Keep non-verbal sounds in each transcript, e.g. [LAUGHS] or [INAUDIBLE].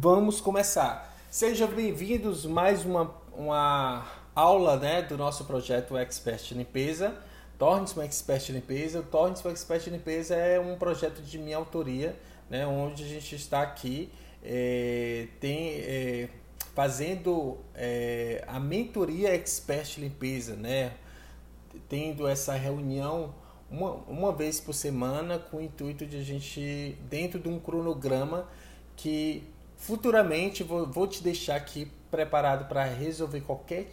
Vamos começar. Sejam bem-vindos mais uma, uma aula né, do nosso projeto Expert Limpeza. Torne-se um Expert Limpeza. O Torne-se um Expert Limpeza é um projeto de minha autoria, né, onde a gente está aqui é, tem, é, fazendo é, a mentoria Expert Limpeza, né, tendo essa reunião uma, uma vez por semana com o intuito de a gente, dentro de um cronograma que futuramente vou, vou te deixar aqui preparado para resolver qualquer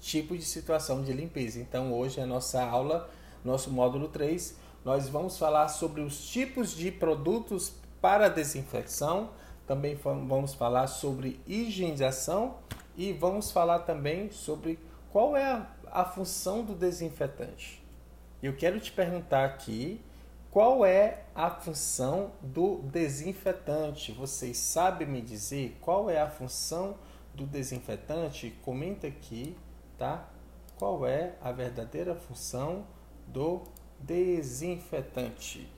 tipo de situação de limpeza. Então hoje é a nossa aula, nosso módulo 3, nós vamos falar sobre os tipos de produtos para desinfecção, também vamos falar sobre higienização e vamos falar também sobre qual é a, a função do desinfetante. Eu quero te perguntar aqui qual é a função do desinfetante. Vocês sabem me dizer qual é a função do desinfetante? Comenta aqui, tá? Qual é a verdadeira função do desinfetante?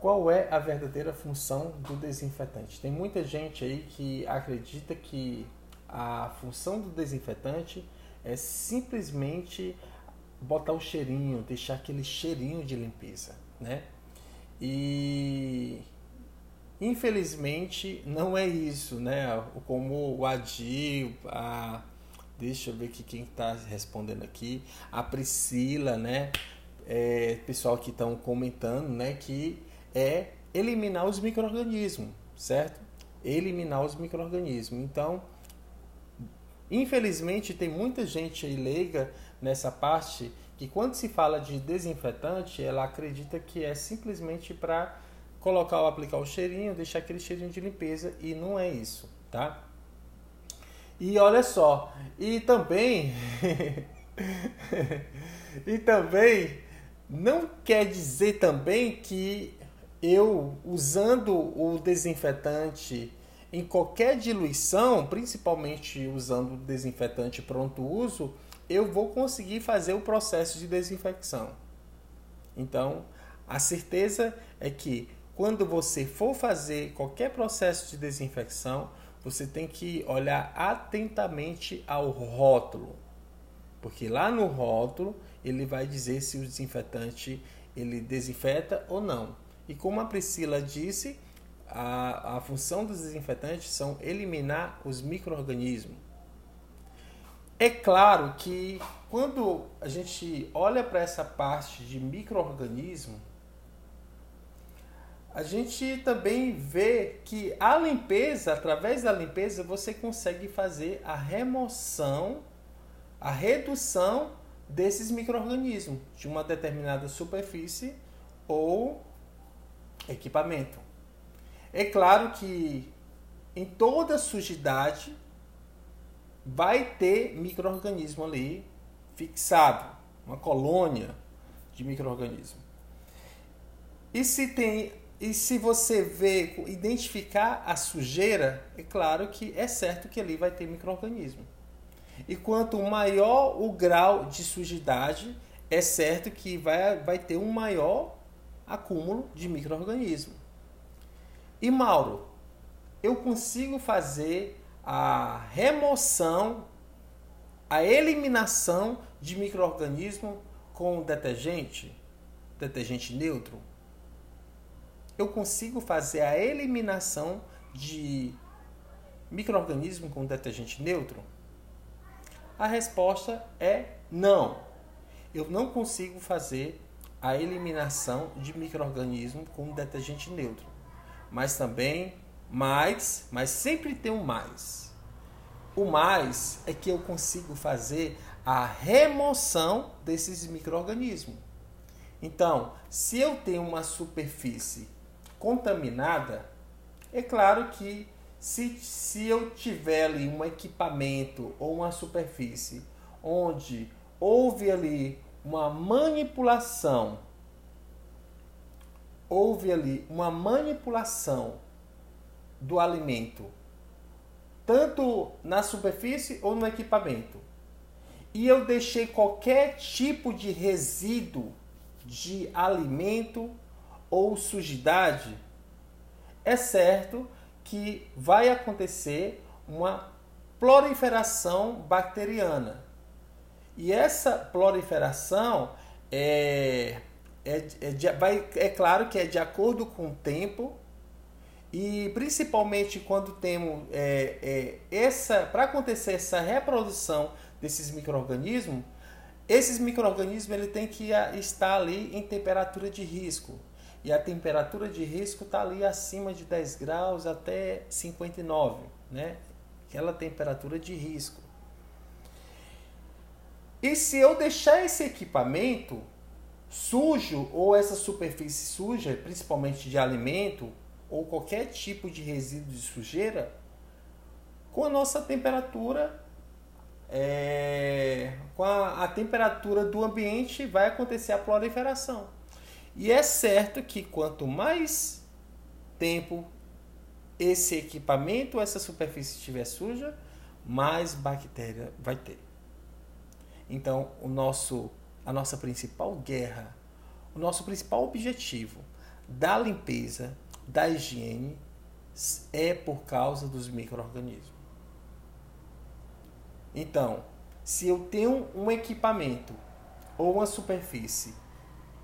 Qual é a verdadeira função do desinfetante? Tem muita gente aí que acredita que a função do desinfetante é simplesmente botar o cheirinho, deixar aquele cheirinho de limpeza, né? E infelizmente não é isso, né? Como o Adil, a deixa eu ver aqui quem está respondendo aqui, a Priscila, né? É, pessoal que estão comentando, né? Que é eliminar os microrganismos, certo? Eliminar os microrganismos. Então, infelizmente tem muita gente leiga nessa parte que quando se fala de desinfetante, ela acredita que é simplesmente para colocar ou aplicar o cheirinho, deixar aquele cheirinho de limpeza e não é isso, tá? E olha só, e também [LAUGHS] e também não quer dizer também que eu usando o desinfetante em qualquer diluição, principalmente usando desinfetante pronto uso, eu vou conseguir fazer o processo de desinfecção. Então, a certeza é que quando você for fazer qualquer processo de desinfecção, você tem que olhar atentamente ao rótulo. Porque lá no rótulo ele vai dizer se o desinfetante ele desinfeta ou não. E como a Priscila disse, a, a função dos desinfetantes são eliminar os micro-organismos. É claro que quando a gente olha para essa parte de microorganismo, a gente também vê que a limpeza, através da limpeza, você consegue fazer a remoção, a redução desses microorganismos de uma determinada superfície ou equipamento. É claro que em toda sujidade vai ter microorganismo ali fixado, uma colônia de microorganismo. E se tem e se você vê, identificar a sujeira, é claro que é certo que ali vai ter microorganismo. E quanto maior o grau de sujidade, é certo que vai, vai ter um maior acúmulo de microorganismo. E Mauro, eu consigo fazer a remoção, a eliminação de microorganismo com detergente, detergente neutro, eu consigo fazer a eliminação de microorganismo com detergente neutro? A resposta é não. Eu não consigo fazer a eliminação de microorganismo com detergente neutro. Mas também mais, mas sempre tem um mais. O mais é que eu consigo fazer a remoção desses micro-organismos. Então, se eu tenho uma superfície contaminada, é claro que se, se eu tiver ali um equipamento ou uma superfície onde houve ali uma manipulação, houve ali uma manipulação do alimento, tanto na superfície ou no equipamento, e eu deixei qualquer tipo de resíduo de alimento ou sujidade, é certo que vai acontecer uma proliferação bacteriana. E essa proliferação é, é, é, vai, é claro que é de acordo com o tempo e principalmente quando temos é, é, essa para acontecer essa reprodução desses microrganismos esses microrganismos ele tem que estar ali em temperatura de risco. E a temperatura de risco está ali acima de 10 graus até 59 né? Aquela temperatura de risco. E se eu deixar esse equipamento sujo ou essa superfície suja principalmente de alimento ou qualquer tipo de resíduo de sujeira com a nossa temperatura, é, com a, a temperatura do ambiente vai acontecer a proliferação. E é certo que quanto mais tempo esse equipamento, essa superfície estiver suja, mais bactéria vai ter. Então, o nosso, a nossa principal guerra, o nosso principal objetivo da limpeza da higiene é por causa dos micro-organismos. Então, se eu tenho um equipamento ou uma superfície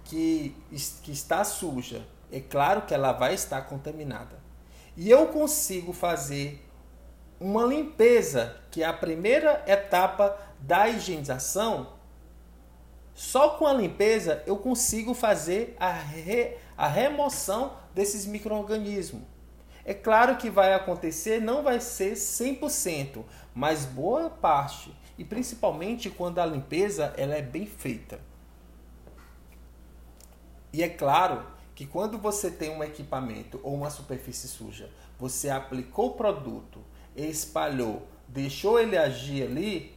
que, que está suja, é claro que ela vai estar contaminada. E eu consigo fazer uma limpeza, que é a primeira etapa da higienização, só com a limpeza eu consigo fazer a, re, a remoção desses micro-organismos. É claro que vai acontecer, não vai ser 100%, mas boa parte, e principalmente quando a limpeza ela é bem feita. E é claro que quando você tem um equipamento ou uma superfície suja, você aplicou o produto, espalhou, deixou ele agir ali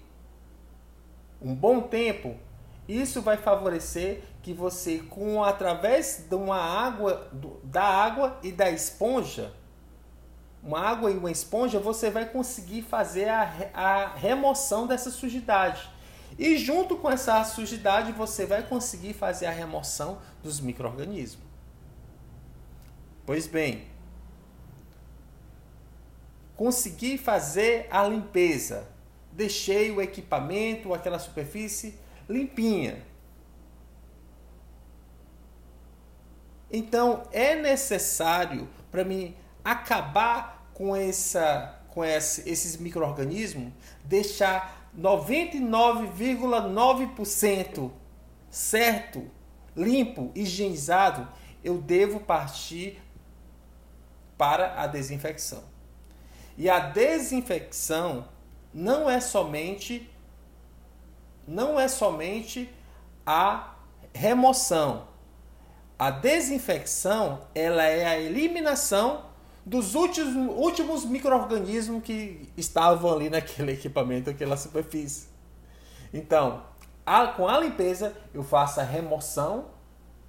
um bom tempo, isso vai favorecer que você, com através de uma água, da água e da esponja, uma água e uma esponja, você vai conseguir fazer a, a remoção dessa sujidade. E junto com essa sujidade, você vai conseguir fazer a remoção dos micro-organismos. Pois bem, consegui fazer a limpeza. Deixei o equipamento, aquela superfície limpinha. Então é necessário para mim acabar com essa com esse, esses micro-organismos, deixar 99,9% certo, limpo, higienizado, eu devo partir para a desinfecção. E a desinfecção não é somente não é somente a remoção. A desinfecção, ela é a eliminação dos últimos, últimos micro-organismos que estavam ali naquele [LAUGHS] equipamento, aquela superfície. Então, a, com a limpeza, eu faço a remoção,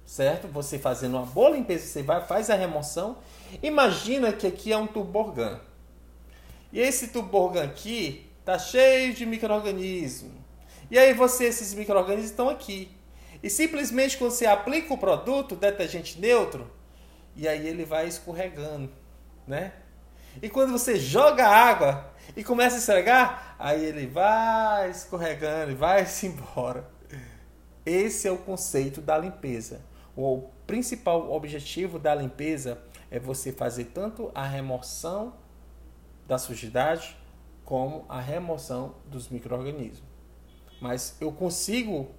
certo? Você fazendo uma boa limpeza, você vai, faz a remoção. Imagina que aqui é um tuborgan. E esse tuborgan aqui tá cheio de micro-organismos. E aí você, esses micro-organismos estão aqui. E simplesmente quando você aplica o produto, detergente neutro, e aí ele vai escorregando, né? E quando você joga água e começa a esfregar, aí ele vai escorregando e vai-se embora. Esse é o conceito da limpeza. O principal objetivo da limpeza é você fazer tanto a remoção da sujidade como a remoção dos micro-organismos. Mas eu consigo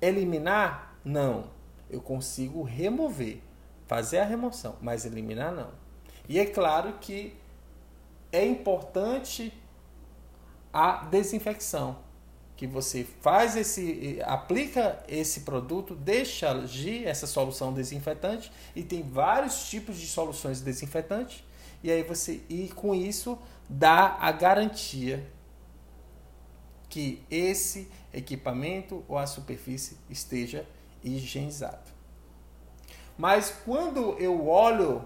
eliminar? Não. Eu consigo remover, fazer a remoção, mas eliminar não. E é claro que é importante a desinfecção, que você faz esse aplica esse produto, deixa agir essa solução desinfetante e tem vários tipos de soluções desinfetantes e aí você e com isso dá a garantia que esse equipamento ou a superfície esteja higienizado. Mas quando eu olho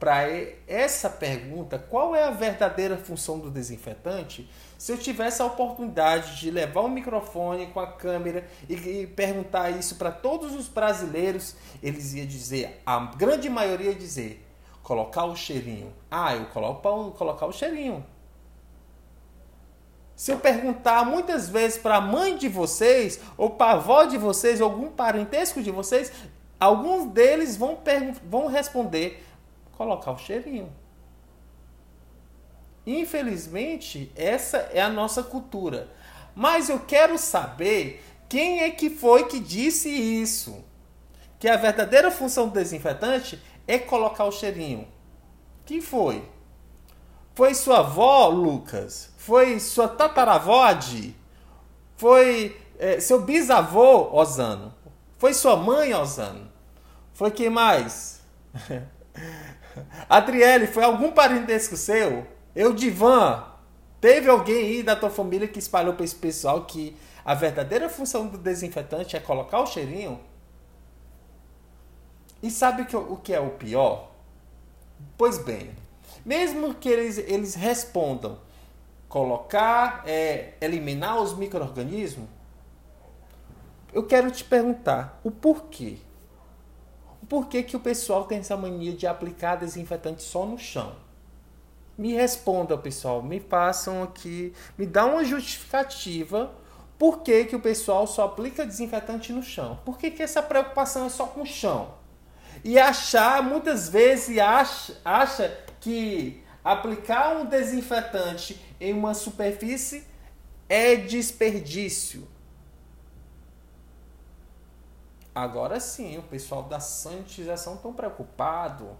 para essa pergunta, qual é a verdadeira função do desinfetante? Se eu tivesse a oportunidade de levar um microfone com a câmera e, perguntar isso para todos os brasileiros, eles iam dizer, a grande maioria ia dizer, Colocar o cheirinho. Ah, eu coloco para colocar o cheirinho. Se eu perguntar muitas vezes para a mãe de vocês, ou para a avó de vocês, ou algum parentesco de vocês, alguns deles vão, vão responder: colocar o cheirinho. Infelizmente, essa é a nossa cultura. Mas eu quero saber quem é que foi que disse isso. Que a verdadeira função do desinfetante é colocar o cheirinho. Quem foi? Foi sua avó, Lucas? Foi sua tataravó? Foi é, seu bisavô, Osano? Foi sua mãe, Osano? Foi quem mais? [LAUGHS] Adriele, foi algum parentesco seu? Eu, Divan, teve alguém aí da tua família que espalhou para esse pessoal que a verdadeira função do desinfetante é colocar o cheirinho? E sabe o que, o que é o pior? Pois bem, mesmo que eles, eles respondam colocar, é, eliminar os micro-organismos, eu quero te perguntar o porquê. O porquê que o pessoal tem essa mania de aplicar desinfetante só no chão? me respondam, pessoal, me façam aqui, me dá uma justificativa por que, que o pessoal só aplica desinfetante no chão. Por que, que essa preocupação é só com o chão? E achar, muitas vezes, acha, acha que aplicar um desinfetante em uma superfície é desperdício. Agora sim, o pessoal da sanitização tão preocupado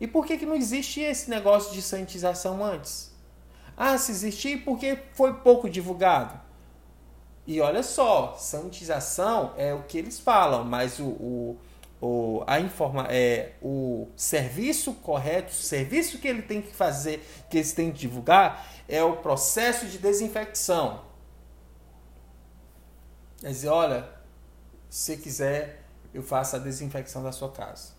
e por que, que não existia esse negócio de sanitização antes? Ah, se existia, porque foi pouco divulgado. E olha só, sanitização é o que eles falam, mas o, o, o, a informa, é, o serviço correto, o serviço que ele tem que fazer, que eles têm que divulgar, é o processo de desinfecção. Quer dizer, olha, se quiser, eu faço a desinfecção da sua casa.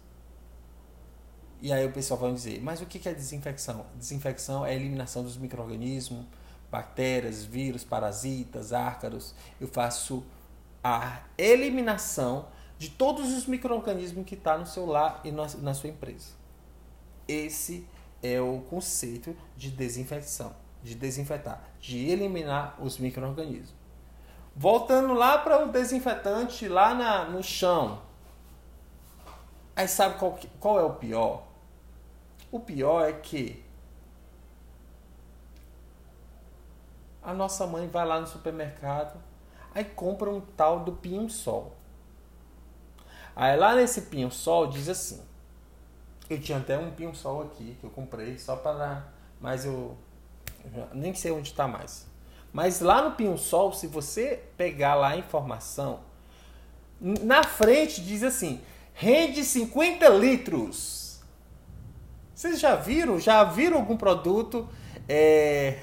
E aí o pessoal vai dizer, mas o que é desinfecção? Desinfecção é a eliminação dos micro-organismos, bactérias, vírus, parasitas, ácaros. Eu faço a eliminação de todos os micro-organismos que estão tá no seu lar e na sua empresa. Esse é o conceito de desinfecção, de desinfetar, de eliminar os micro-organismos. Voltando lá para o desinfetante lá na, no chão, Aí sabe qual, qual é o pior? O pior é que a nossa mãe vai lá no supermercado, aí compra um tal do pinho-sol. Aí lá nesse pinho-sol diz assim, eu tinha até um pinho-sol aqui que eu comprei só para, mas eu nem sei onde está mais. Mas lá no pinho-sol, se você pegar lá a informação, na frente diz assim, rende 50 litros. Vocês já viram? Já viram algum produto? É...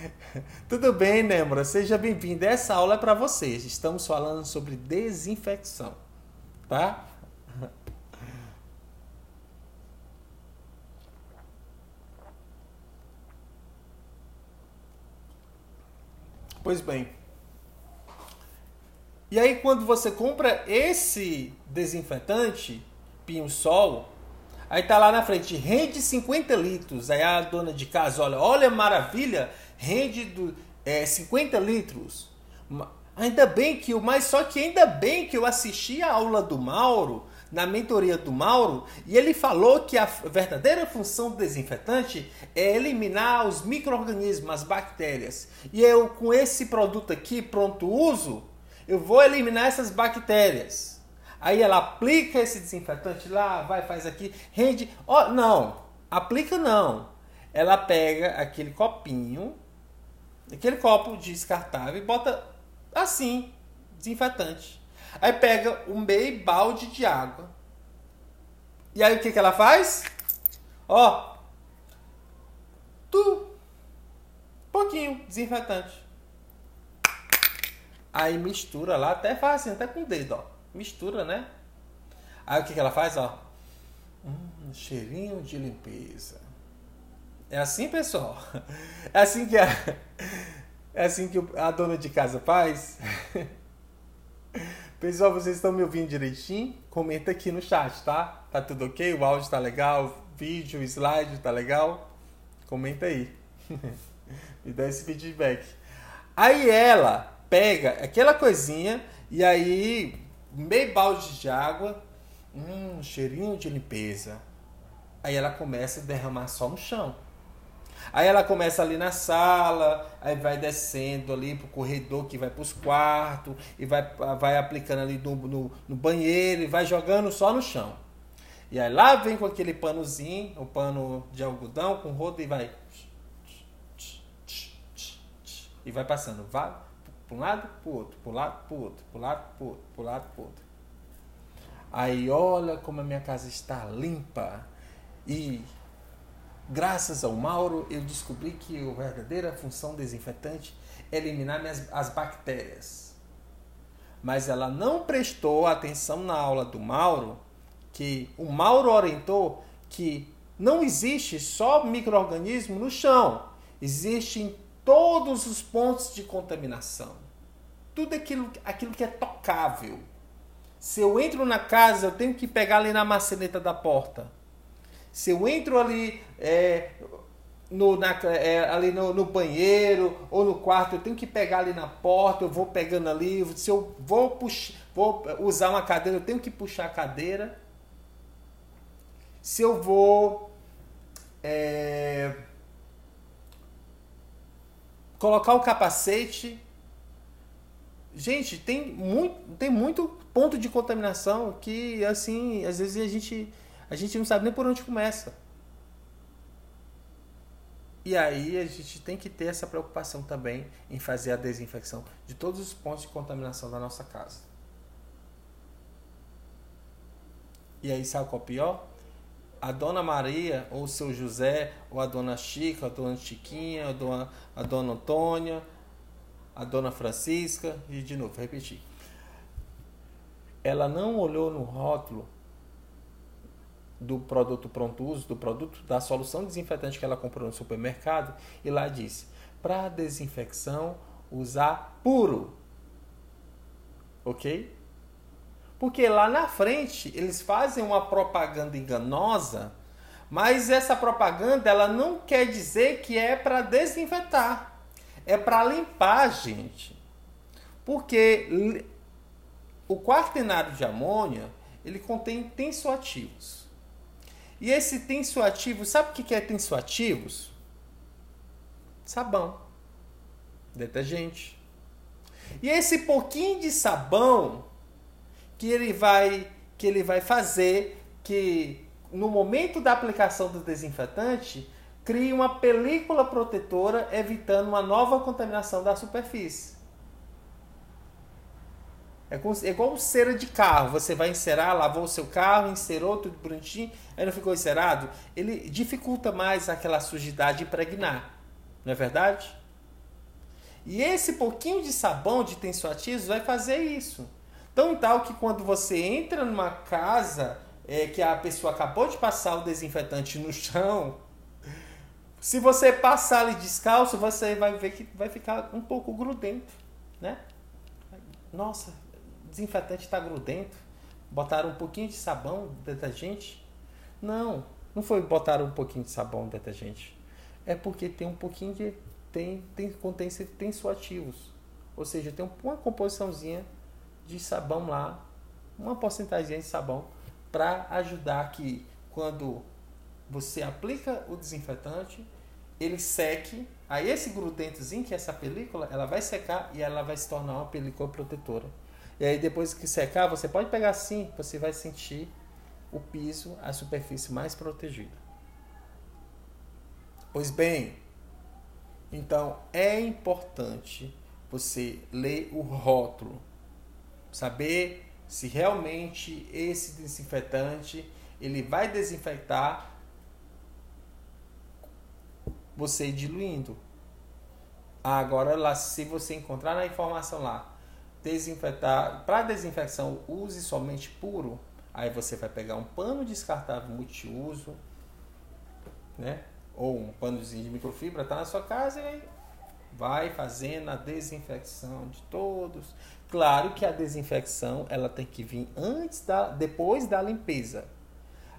[LAUGHS] Tudo bem, Nembra? Seja bem-vindo. Essa aula é para vocês. Estamos falando sobre desinfecção, tá? Pois bem, e aí quando você compra esse desinfetante, Pinho Sol, aí tá lá na frente, rende 50 litros. Aí a dona de casa olha, olha maravilha, rende do, é, 50 litros. Ainda bem que o mas só que ainda bem que eu assisti a aula do Mauro, na mentoria do Mauro, e ele falou que a verdadeira função do desinfetante é eliminar os micro-organismos, as bactérias. E eu com esse produto aqui, pronto uso, eu vou eliminar essas bactérias. Aí ela aplica esse desinfetante lá, vai, faz aqui, rende. Oh, não, aplica não. Ela pega aquele copinho, aquele copo descartável e bota assim, desinfetante. Aí pega um meio balde de água. E aí o que, que ela faz? Ó, tu, pouquinho, desinfetante. Aí mistura lá, até faz assim, até com o dedo, ó. Mistura, né? Aí o que, que ela faz, ó? Hum, cheirinho de limpeza. É assim, pessoal. [LAUGHS] É assim que a, é assim que a dona de casa faz. [LAUGHS] Pessoal, vocês estão me ouvindo direitinho? Comenta aqui no chat, tá? Tá tudo ok? O áudio tá legal? vídeo, slide, tá legal? Comenta aí. [LAUGHS] Me dá esse feedback. Aí ela pega aquela coisinha e aí meio balde de água, um cheirinho de limpeza. Aí ela começa a derramar só no chão. Aí ela começa ali na sala, aí vai descendo ali pro corredor que vai pros quartos, e vai, vai aplicando ali no, no, no banheiro, e vai jogando só no chão. E aí lá vem com aquele panozinho, o pano de algodão com rodo e vai. E vai passando. Vai para um lado, para o outro, um lado, para o outro, um lado, para o outro, um lado, para o outro. Aí olha como a minha casa está limpa. E graças ao Mauro eu descobri que a verdadeira função desinfetante é eliminar minhas, as bactérias. Mas ela não prestou atenção na aula do Mauro que o Mauro orientou que não existe só microorganismo no chão, existe em todos os pontos de contaminação. Tudo aquilo, aquilo que é tocável. Se eu entro na casa, eu tenho que pegar ali na maçaneta da porta. Se eu entro ali é, no, na, é, ali no, no, banheiro ou no quarto, eu tenho que pegar ali na porta, eu vou pegando ali. Se eu vou, puxar, vou usar uma cadeira, eu tenho que puxar a cadeira se eu vou é, colocar o capacete. Gente, tem muito, tem muito ponto de contaminação que, assim, às vezes a gente, a gente não sabe nem por onde começa. E aí a gente tem que ter essa preocupação também em fazer a desinfecção de todos os pontos de contaminação da nossa casa. E aí sabe qual é o pior? a dona Maria, ou o seu José, ou a dona Chica, a dona Chiquinha, a dona, a dona Antônia, a dona Francisca, e de novo, repetir. Ela não olhou no rótulo do produto pronto uso, do produto da solução desinfetante que ela comprou no supermercado, e lá disse: para desinfecção, usar puro. Ok? Porque lá na frente eles fazem uma propaganda enganosa, mas essa propaganda ela não quer dizer que é para desinfetar, é para limpar, gente. Porque o quaternário de amônia ele contém tensoativos. E esse tensoativo, sabe o que é tensoativos? Sabão, detergente. E esse pouquinho de sabão que ele vai que ele vai fazer que no momento da aplicação do desinfetante crie uma película protetora evitando uma nova contaminação da superfície. É, com, é igual cera de carro. Você vai encerar, lavou o seu carro, encerou tudo bonitinho, aí não ficou encerado. Ele dificulta mais aquela sujidade impregnar. Não é verdade? E esse pouquinho de sabão de tensoativos vai fazer isso. Tão tal que quando você entra numa casa é, que a pessoa acabou de passar o desinfetante no chão, se você passar ali descalço, você vai ver que vai ficar um pouco grudento, né? Nossa, desinfetante está grudento. Botaram um pouquinho de sabão, detergente? Não, não foi botar um pouquinho de sabão, detergente. É porque tem um pouquinho de tem tem contém tem suativos. Ou seja, tem uma composiçãozinha de sabão lá, uma porcentagem de sabão, para ajudar que quando você aplica o desinfetante, ele seque, aí esse grudentozinho, que é essa película, ela vai secar e ela vai se tornar uma película protetora. E aí depois que secar, você pode pegar assim, você vai sentir o piso, a superfície mais protegida. Pois bem, então é importante você ler o rótulo saber se realmente esse desinfetante ele vai desinfetar você diluindo. Agora lá, se você encontrar na informação lá, desinfetar para desinfecção use somente puro, aí você vai pegar um pano descartável multiuso, né? Ou um panozinho de microfibra, tá na sua casa e vai fazendo a desinfecção de todos. Claro que a desinfecção ela tem que vir antes da, depois da limpeza.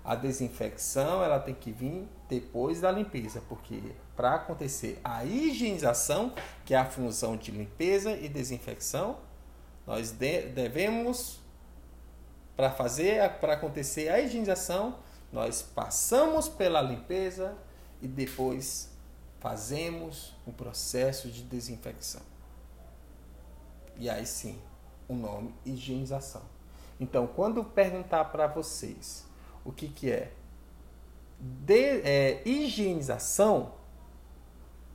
A desinfecção ela tem que vir depois da limpeza, porque para acontecer a higienização, que é a função de limpeza e desinfecção, nós devemos para fazer para acontecer a higienização, nós passamos pela limpeza e depois fazemos o processo de desinfecção. E aí sim, o nome higienização. Então, quando perguntar para vocês o que, que é, de, é higienização,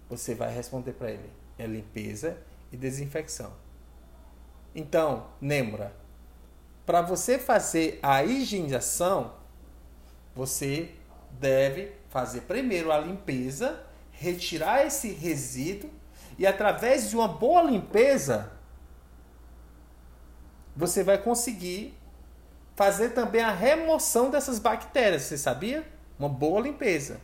você vai responder para ele: é limpeza e desinfecção. Então, lembra, para você fazer a higienização, você deve fazer primeiro a limpeza, retirar esse resíduo e através de uma boa limpeza, você vai conseguir fazer também a remoção dessas bactérias, você sabia? Uma boa limpeza.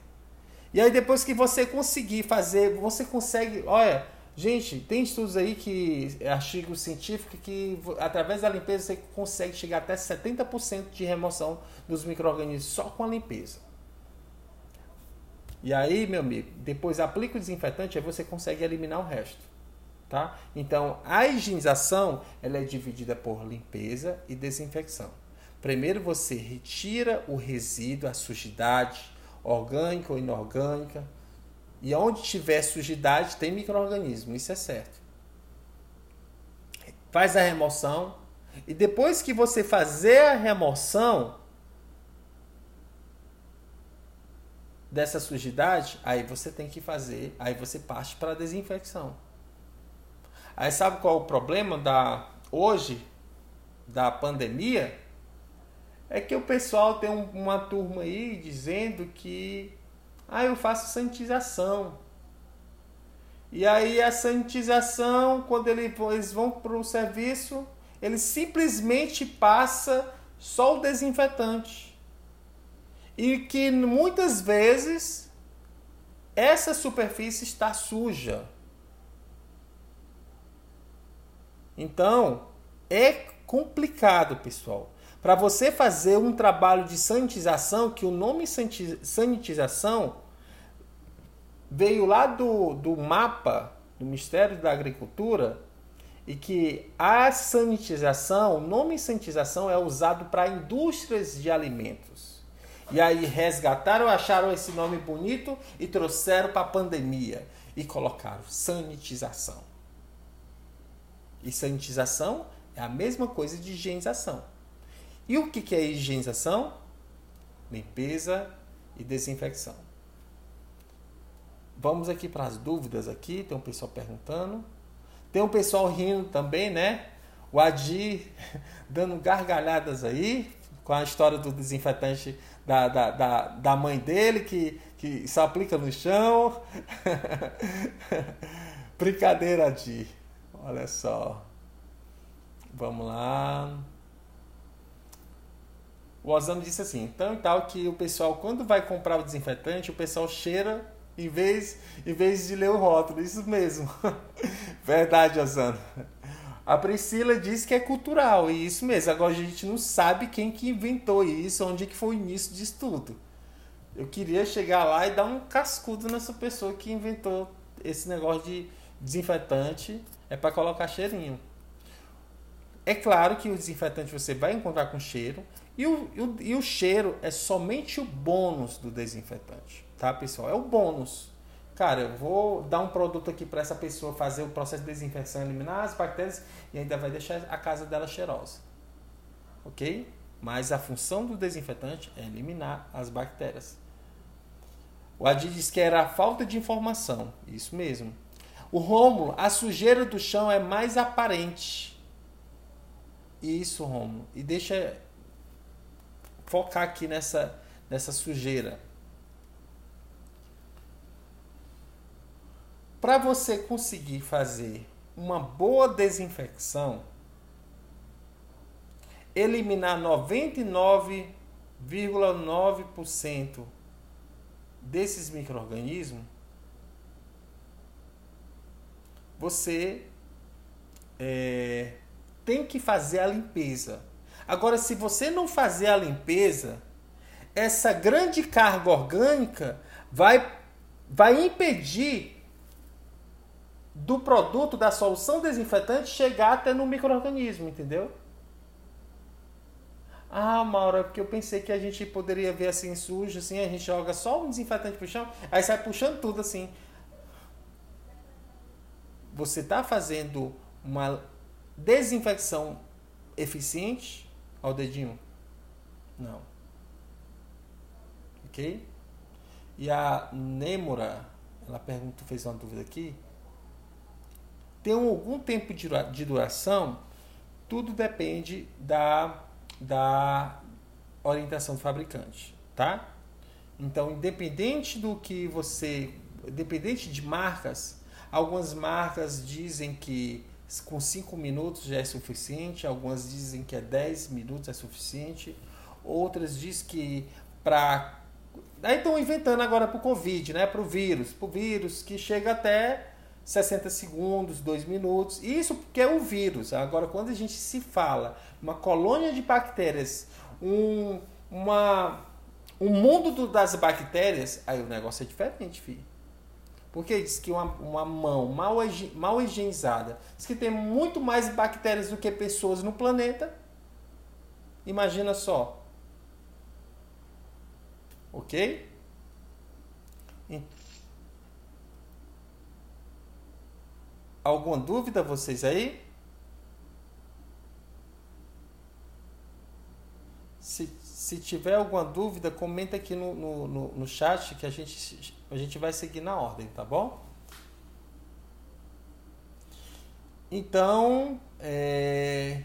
E aí depois que você conseguir fazer, você consegue, olha, gente, tem estudos aí que artigo científico que através da limpeza você consegue chegar até 70% de remoção dos microrganismos só com a limpeza. E aí, meu amigo, depois aplica o desinfetante, aí você consegue eliminar o resto. Tá? Então, a higienização ela é dividida por limpeza e desinfecção. Primeiro você retira o resíduo, a sujidade orgânica ou inorgânica. E onde tiver sujidade tem microorganismo, isso é certo. Faz a remoção e depois que você fazer a remoção dessa sujidade, aí você tem que fazer, aí você parte para a desinfecção. Aí sabe qual é o problema da hoje da pandemia? É que o pessoal tem uma turma aí dizendo que ah, eu faço sanitização. E aí a sanitização, quando eles vão para o serviço, ele simplesmente passa só o desinfetante. E que muitas vezes essa superfície está suja. Então, é complicado, pessoal. Para você fazer um trabalho de sanitização, que o nome sanitização veio lá do, do mapa do Ministério da Agricultura e que a sanitização, o nome sanitização é usado para indústrias de alimentos. E aí resgataram, acharam esse nome bonito e trouxeram para a pandemia e colocaram sanitização. E sanitização é a mesma coisa de higienização. E o que é higienização? Limpeza e desinfecção. Vamos aqui para as dúvidas aqui, tem um pessoal perguntando. Tem um pessoal rindo também, né? O Adi [LAUGHS] dando gargalhadas aí com a história do desinfetante da, da, da, da mãe dele, que, que só aplica no chão. [LAUGHS] Brincadeira, Adi. Olha só. Vamos lá. O Osano disse assim: então e tal que o pessoal, quando vai comprar o desinfetante, o pessoal cheira em vez, em vez de ler o rótulo. Isso mesmo. [LAUGHS] Verdade, Osano. A Priscila disse que é cultural, e isso mesmo. Agora a gente não sabe quem que inventou isso, onde que foi o início disso tudo. Eu queria chegar lá e dar um cascudo nessa pessoa que inventou esse negócio de desinfetante é para colocar cheirinho. É claro que o desinfetante você vai encontrar com cheiro, e o, o, e o cheiro é somente o bônus do desinfetante, tá, pessoal? É o bônus. Cara, eu vou dar um produto aqui para essa pessoa fazer o processo de desinfecção, eliminar as bactérias e ainda vai deixar a casa dela cheirosa. Ok? Mas a função do desinfetante é eliminar as bactérias. O Adi diz que era a falta de informação. Isso mesmo. O Rômulo, a sujeira do chão é mais aparente. Isso, Rômulo. E deixa focar aqui nessa, nessa sujeira. Para você conseguir fazer uma boa desinfecção, eliminar 99,9% desses micro-organismos, você é, tem que fazer a limpeza. Agora, se você não fazer a limpeza, essa grande carga orgânica vai, vai impedir do produto, da solução desinfetante chegar até no microorganismo, entendeu? Ah, Mauro, é porque eu pensei que a gente poderia ver assim sujo, assim, a gente joga só um desinfetante pro chão, aí sai puxando tudo assim. Você está fazendo uma desinfecção eficiente ao dedinho? Não. Ok? E a Nêmora, ela pergunta, fez uma dúvida aqui. Tem algum tempo de duração? Tudo depende da, da orientação do fabricante, tá? Então, independente do que você, independente de marcas, algumas marcas dizem que com 5 minutos já é suficiente, algumas dizem que é 10 minutos é suficiente, outras dizem que para Aí estão inventando agora para o Covid, né? Para o vírus. Para o vírus que chega até 60 segundos, 2 minutos. Isso porque é o vírus. Agora, quando a gente se fala uma colônia de bactérias, um, uma, um mundo do, das bactérias, aí o negócio é diferente, filho. Porque diz que uma, uma mão mal, mal higienizada diz que tem muito mais bactérias do que pessoas no planeta. Imagina só. Ok? Alguma dúvida vocês aí? Se, se tiver alguma dúvida, comenta aqui no, no, no, no chat que a gente, a gente vai seguir na ordem, tá bom? Então, é...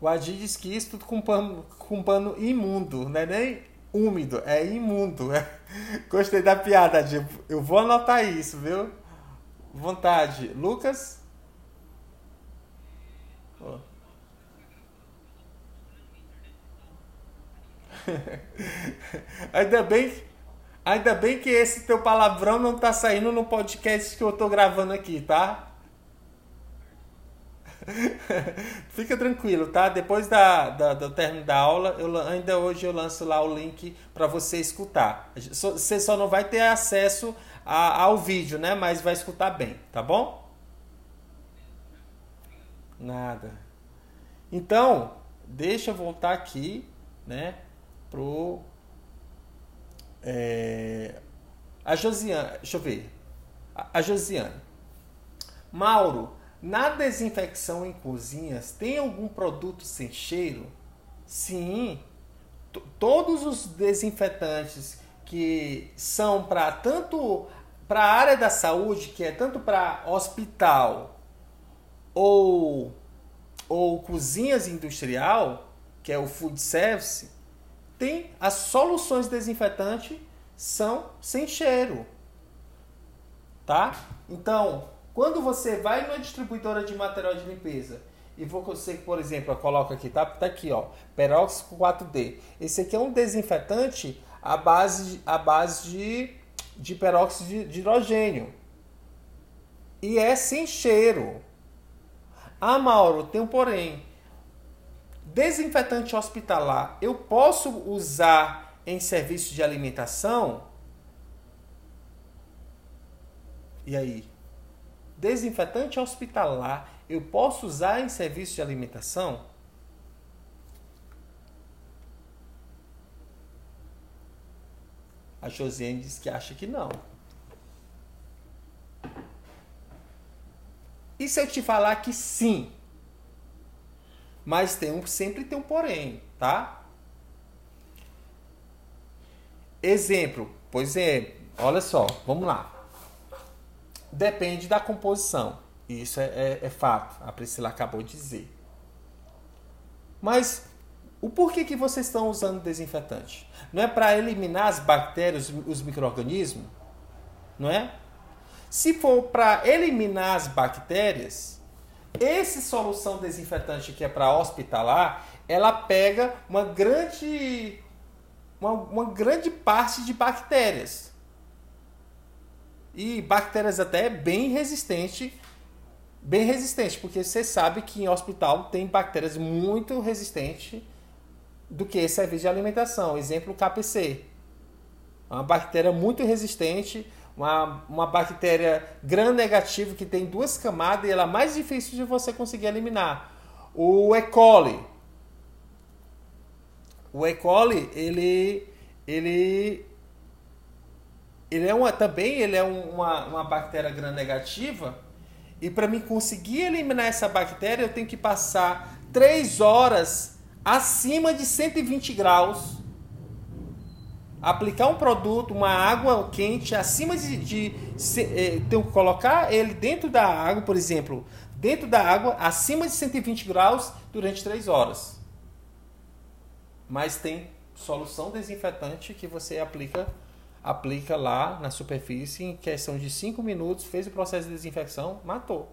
o Adi diz que isso tudo com pano, com pano imundo, não é nem úmido, é imundo. [LAUGHS] Gostei da piada, Adi. Eu vou anotar isso, viu? Vontade. Lucas? Oh. [LAUGHS] ainda bem, ainda bem que esse teu palavrão não tá saindo no podcast que eu tô gravando aqui, tá? [LAUGHS] Fica tranquilo, tá? Depois da, da, do término da aula, eu, ainda hoje eu lanço lá o link para você escutar. Você só não vai ter acesso a, ao vídeo, né? Mas vai escutar bem, tá bom? Nada. Então, deixa eu voltar aqui, né? Pro. É, a Josiane. Deixa eu ver. A, Josiane. Mauro, na desinfecção em cozinhas, tem algum produto sem cheiro? Sim. Todos os desinfetantes que são para tanto para a área da saúde, que é tanto para hospital ou ou cozinhas industrial, que é o food service, tem as soluções desinfetantes são sem cheiro. Tá? Então, quando você vai numa distribuidora de material de limpeza e você, por exemplo, coloca aqui, tá? Tá aqui, ó, peróxido 4D. Esse aqui é um desinfetante à base, à base de, de peróxido de, de hidrogênio. E é sem cheiro. Ah, Mauro, tem um porém. Desinfetante hospitalar, eu posso usar em serviço de alimentação? E aí? Desinfetante hospitalar, eu posso usar em serviço de alimentação? A Josiane diz que acha que não. E se eu te falar que sim? Mas tem um, sempre tem um porém, tá? Exemplo, pois é, olha só, vamos lá. Depende da composição. Isso é, é, é fato. A Priscila acabou de dizer. Mas o porquê que vocês estão usando desinfetante? Não é para eliminar as bactérias, os micro-organismos? Não é? Se for para eliminar as bactérias, essa solução desinfetante que é para hospitalar, ela pega uma grande, uma, uma grande parte de bactérias. E bactérias até bem resistentes bem resistente, porque você sabe que em hospital tem bactérias muito resistentes do que serviço de alimentação. Exemplo, KPC. Uma bactéria muito resistente, uma, uma bactéria gram-negativo que tem duas camadas e ela é mais difícil de você conseguir eliminar. O E. coli. O E. coli, ele, ele, ele é uma, também ele é uma, uma bactéria gram-negativa e para mim conseguir eliminar essa bactéria eu tenho que passar 3 horas acima de 120 graus aplicar um produto, uma água quente acima de, de, de eh, tem que colocar ele dentro da água, por exemplo, dentro da água acima de 120 graus durante 3 horas. Mas tem solução desinfetante que você aplica aplica lá na superfície em questão de 5 minutos, fez o processo de desinfecção, matou.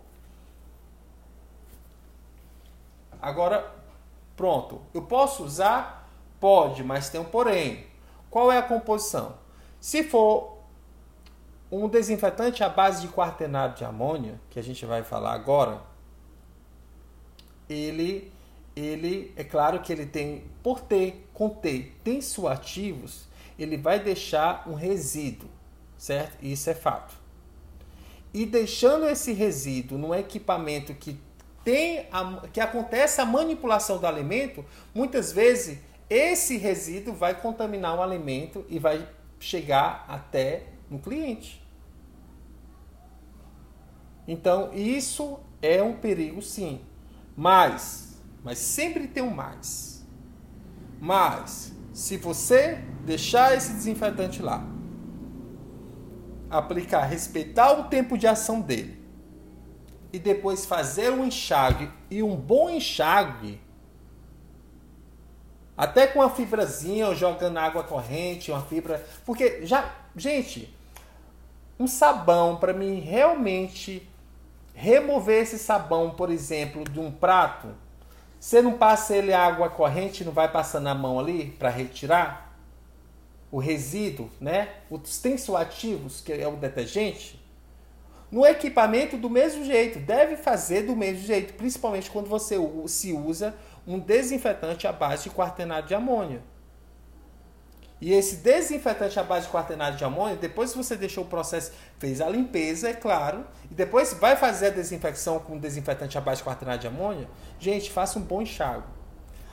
Agora, pronto. Eu posso usar? Pode, mas tem um porém. Qual é a composição? Se for um desinfetante à base de quaternário de amônia, que a gente vai falar agora, ele, ele é claro que ele tem, por ter, conter tensoativos, ele vai deixar um resíduo, certo? Isso é fato. E deixando esse resíduo num equipamento que tem a, que acontece a manipulação do alimento, muitas vezes esse resíduo vai contaminar o alimento e vai chegar até no cliente. Então, isso é um perigo sim. Mas, mas sempre tem um mais. Mas, se você deixar esse desinfetante lá, aplicar, respeitar o tempo de ação dele e depois fazer um enxágue e um bom enxágue até com a fibrazinha, ou jogando água corrente, uma fibra. Porque já. Gente, um sabão, para mim realmente remover esse sabão, por exemplo, de um prato, você não passa ele água corrente, não vai passando a mão ali para retirar o resíduo, né? Os tensoativos, que é o detergente. No equipamento, do mesmo jeito, deve fazer do mesmo jeito, principalmente quando você se usa um desinfetante à base de quaternário de amônia. E esse desinfetante à base de quaternário de amônia, depois que você deixou o processo, fez a limpeza, é claro, e depois vai fazer a desinfecção com desinfetante à base de quaternário de amônia, gente, faça um bom enxágue.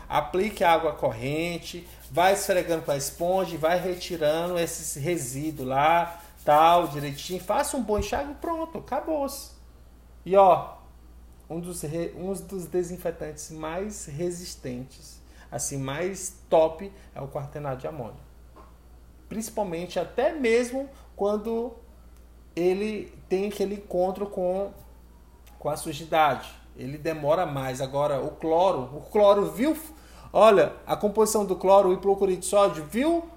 Aplique água corrente, vai esfregando com a esponja, vai retirando esses resíduos lá, tal, direitinho. Faça um bom enxágue e pronto, acabou-se. E ó, um dos, um dos desinfetantes mais resistentes, assim, mais top, é o quaternário de amônia. Principalmente até mesmo quando ele tem aquele encontro com, com a sujidade. Ele demora mais. Agora, o cloro, o cloro viu, olha, a composição do cloro, o hipoclorito de sódio, viu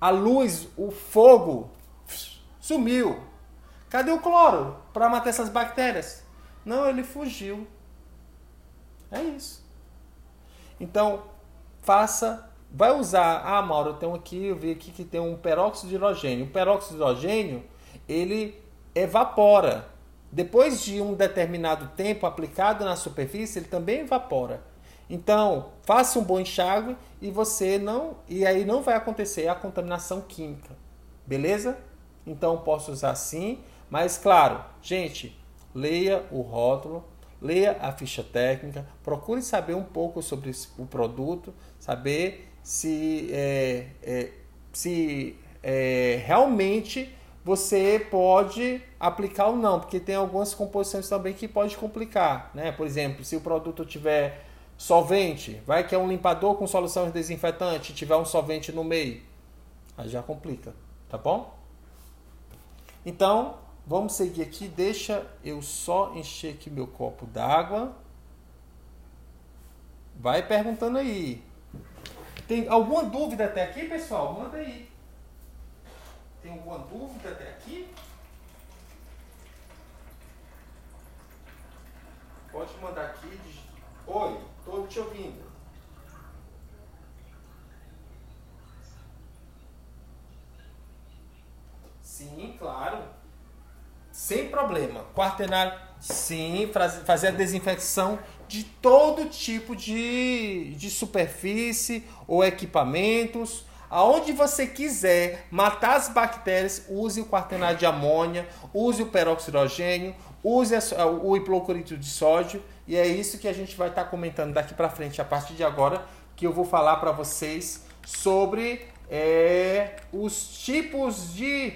a luz, o fogo, sumiu. Cadê o cloro para matar essas bactérias? Não, ele fugiu. É isso. Então, faça. Vai usar. Ah, Mauro, eu tenho aqui, eu vi aqui que tem um peróxido de hidrogênio. O peróxido de hidrogênio, ele evapora. Depois de um determinado tempo aplicado na superfície, ele também evapora. Então, faça um bom enxágue e você não. E aí não vai acontecer a contaminação química. Beleza? Então, posso usar assim. Mas, claro, gente, leia o rótulo, leia a ficha técnica, procure saber um pouco sobre o produto, saber se, é, é, se é, realmente você pode aplicar ou não, porque tem algumas composições também que pode complicar, né? Por exemplo, se o produto tiver solvente, vai que é um limpador com solução de desinfetante, tiver um solvente no meio, aí já complica, tá bom? Então, Vamos seguir aqui, deixa eu só encher aqui meu copo d'água. Vai perguntando aí. Tem alguma dúvida até aqui, pessoal? Manda aí. Tem alguma dúvida até aqui? Pode mandar aqui. Oi, estou te ouvindo. Sim, claro. Sem problema. Quaternário, sim. Fazer a desinfecção de todo tipo de, de superfície ou equipamentos. Aonde você quiser matar as bactérias, use o quaternário de amônia, use o peroxidrogênio, use o hipoclorito de sódio. E é isso que a gente vai estar comentando daqui para frente, a partir de agora, que eu vou falar para vocês sobre é, os tipos de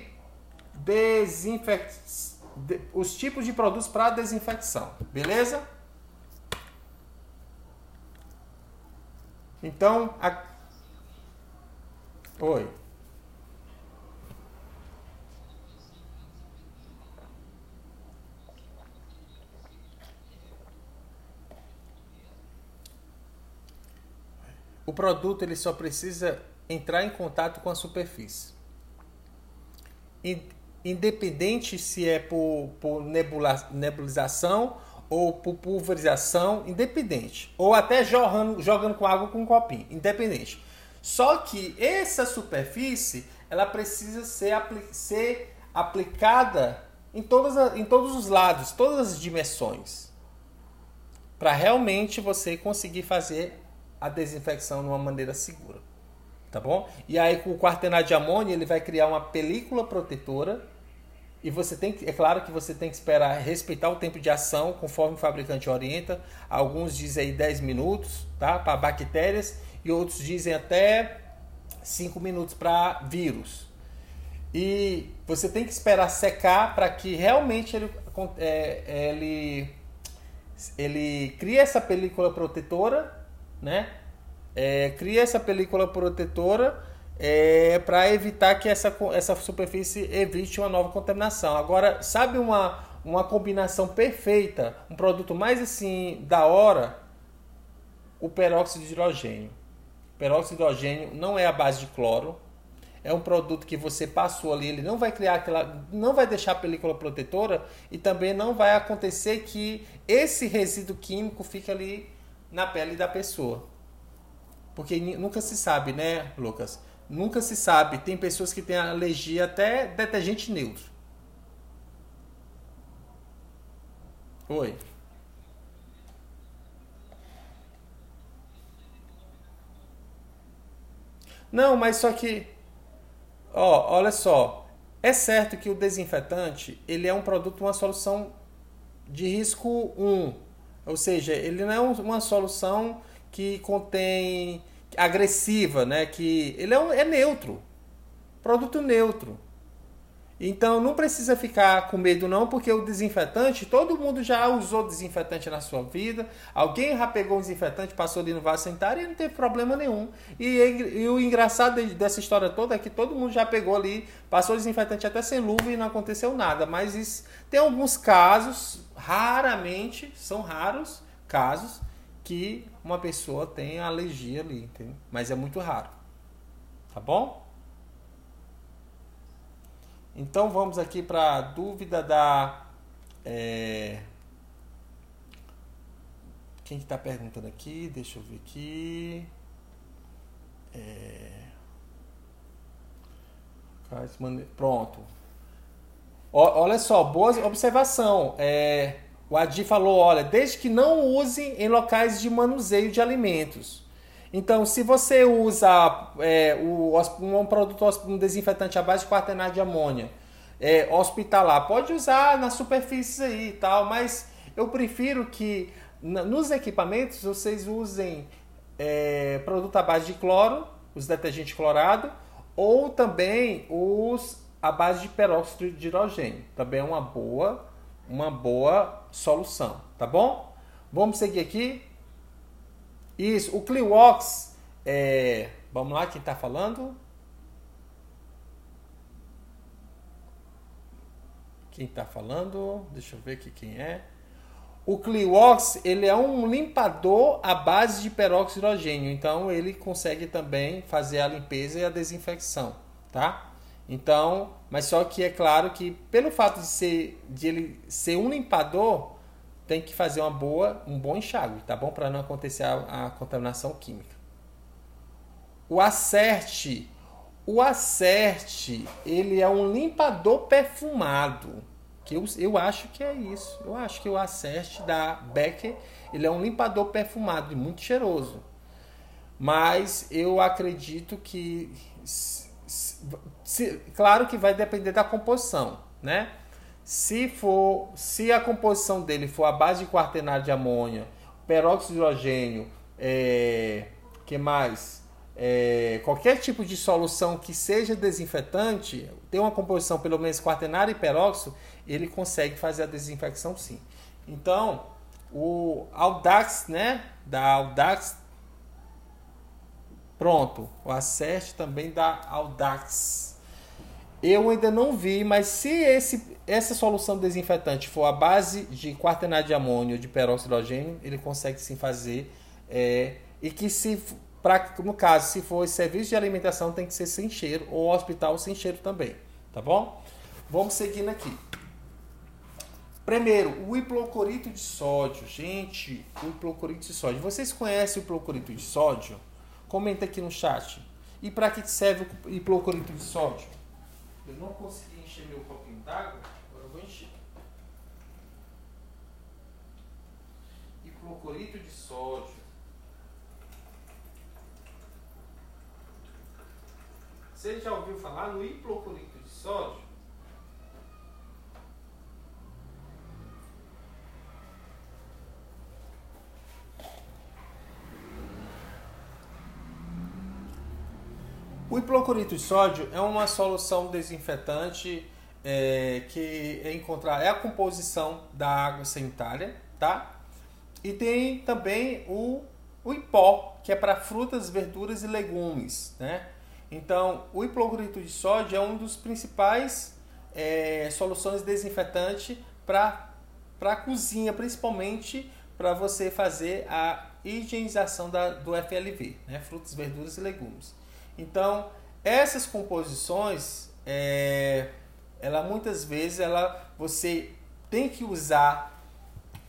desinfecção, os tipos de produtos para desinfecção, beleza? Então, a... oi. O produto ele só precisa entrar em contato com a superfície. Independente se é por, por nebula, nebulização ou por pulverização, independente. Ou até jogando, jogando com água com um copinho, independente. Só que essa superfície ela precisa ser, apli ser aplicada em, todas em todos os lados, todas as dimensões. Para realmente você conseguir fazer a desinfecção de uma maneira segura tá bom? E aí com o quaternário de amônia ele vai criar uma película protetora e você tem que, é claro que você tem que esperar respeitar o tempo de ação conforme o fabricante orienta. Alguns dizem aí 10 minutos, tá? Para bactérias e outros dizem até 5 minutos para vírus. E você tem que esperar secar para que realmente ele, é, ele, ele crie essa película protetora, né? é, cria essa película protetora é, para evitar que essa, essa superfície evite uma nova contaminação. Agora, sabe uma, uma combinação perfeita, um produto mais assim da hora? O peróxido de hidrogênio. O peróxido de hidrogênio não é a base de cloro, é um produto que você passou ali, ele não vai criar aquela, não vai deixar a película protetora e também não vai acontecer que esse resíduo químico fique ali na pele da pessoa. Porque nunca se sabe, né, Lucas? Nunca se sabe. Tem pessoas que têm alergia até detergente neutro. Oi. Não, mas só que ó, olha só, é certo que o desinfetante, ele é um produto, uma solução de risco 1. Ou seja, ele não é uma solução que contém agressiva, né? Que ele é, é neutro, produto neutro. Então não precisa ficar com medo não, porque o desinfetante, todo mundo já usou desinfetante na sua vida. Alguém já pegou um desinfetante, passou ali no vaso sanitário e não teve problema nenhum. E, e, o engraçado dessa história toda é que todo mundo já pegou ali, passou desinfetante até sem luva e não aconteceu nada. Mas isso, tem alguns casos, raramente, são raros casos, que uma pessoa tem alergia ali, entendeu? mas é muito raro. Tá bom? Então vamos aqui para a dúvida da. É... Quem está perguntando aqui? Deixa eu ver aqui. É... Pronto. Olha só, boa observação. É... O Adi falou: olha, desde que não use em locais de manuseio de alimentos. Então, se você usa é, o, um produto, um desinfetante à base de quaternário de amônia é, hospitalar, pode usar nas superfícies aí e tal, mas eu prefiro que nos equipamentos vocês usem é, produto à base de cloro, os detergentes clorados, ou também os à base de peróxido de hidrogênio. Também é uma boa uma boa solução, tá bom? Vamos seguir aqui. Isso, o Cliox, é, vamos lá, quem está falando? Quem está falando? Deixa eu ver aqui quem é. O Cliox, ele é um limpador à base de peróxido hidrogênio, então ele consegue também fazer a limpeza e a desinfecção, tá? Então, mas só que é claro que pelo fato de ser de ele ser um limpador, tem que fazer uma boa, um bom enxágue, tá bom? Para não acontecer a, a, contaminação química. O acerte, o acerte, ele é um limpador perfumado, Que eu, eu acho que é isso. Eu acho que o Acert da Becker, ele é um limpador perfumado e muito cheiroso. Mas eu acredito que se, claro que vai depender da composição, né? Se for, se a composição dele for a base de quaternário de amônia, peróxido de hidrogênio, é, que mais? É, qualquer tipo de solução que seja desinfetante, tem uma composição pelo menos quaternário e peróxido, ele consegue fazer a desinfecção sim. Então, o Audax, né, da Audax, pronto, o Acert também da Audax. Eu ainda não vi, mas se esse, essa solução desinfetante for a base de quaternário de amônio ou de peróxido de hidrogênio, ele consegue sim fazer. É, e que se, pra, no caso, se for serviço de alimentação, tem que ser sem cheiro, ou hospital sem cheiro também, tá bom? Vamos seguindo aqui. Primeiro, o hipoclorito de sódio. Gente, o hipoclorito de sódio. Vocês conhecem o hipoclorito de sódio? Comenta aqui no chat. E para que serve o hipoclorito de sódio? Eu não consegui encher meu copinho d'água, agora eu vou encher. Hipoclorito de sódio. Você já ouviu falar no hipoclorito de sódio? O hipoclorito de sódio é uma solução desinfetante é, que é encontrar é a composição da água sanitária, tá? E tem também o, o pó, que é para frutas, verduras e legumes, né? Então, o hipoclorito de sódio é um dos principais é, soluções desinfetantes para a cozinha, principalmente para você fazer a higienização da, do FLV, né? frutas, verduras e legumes. Então, essas composições, é, ela muitas vezes ela, você tem que usar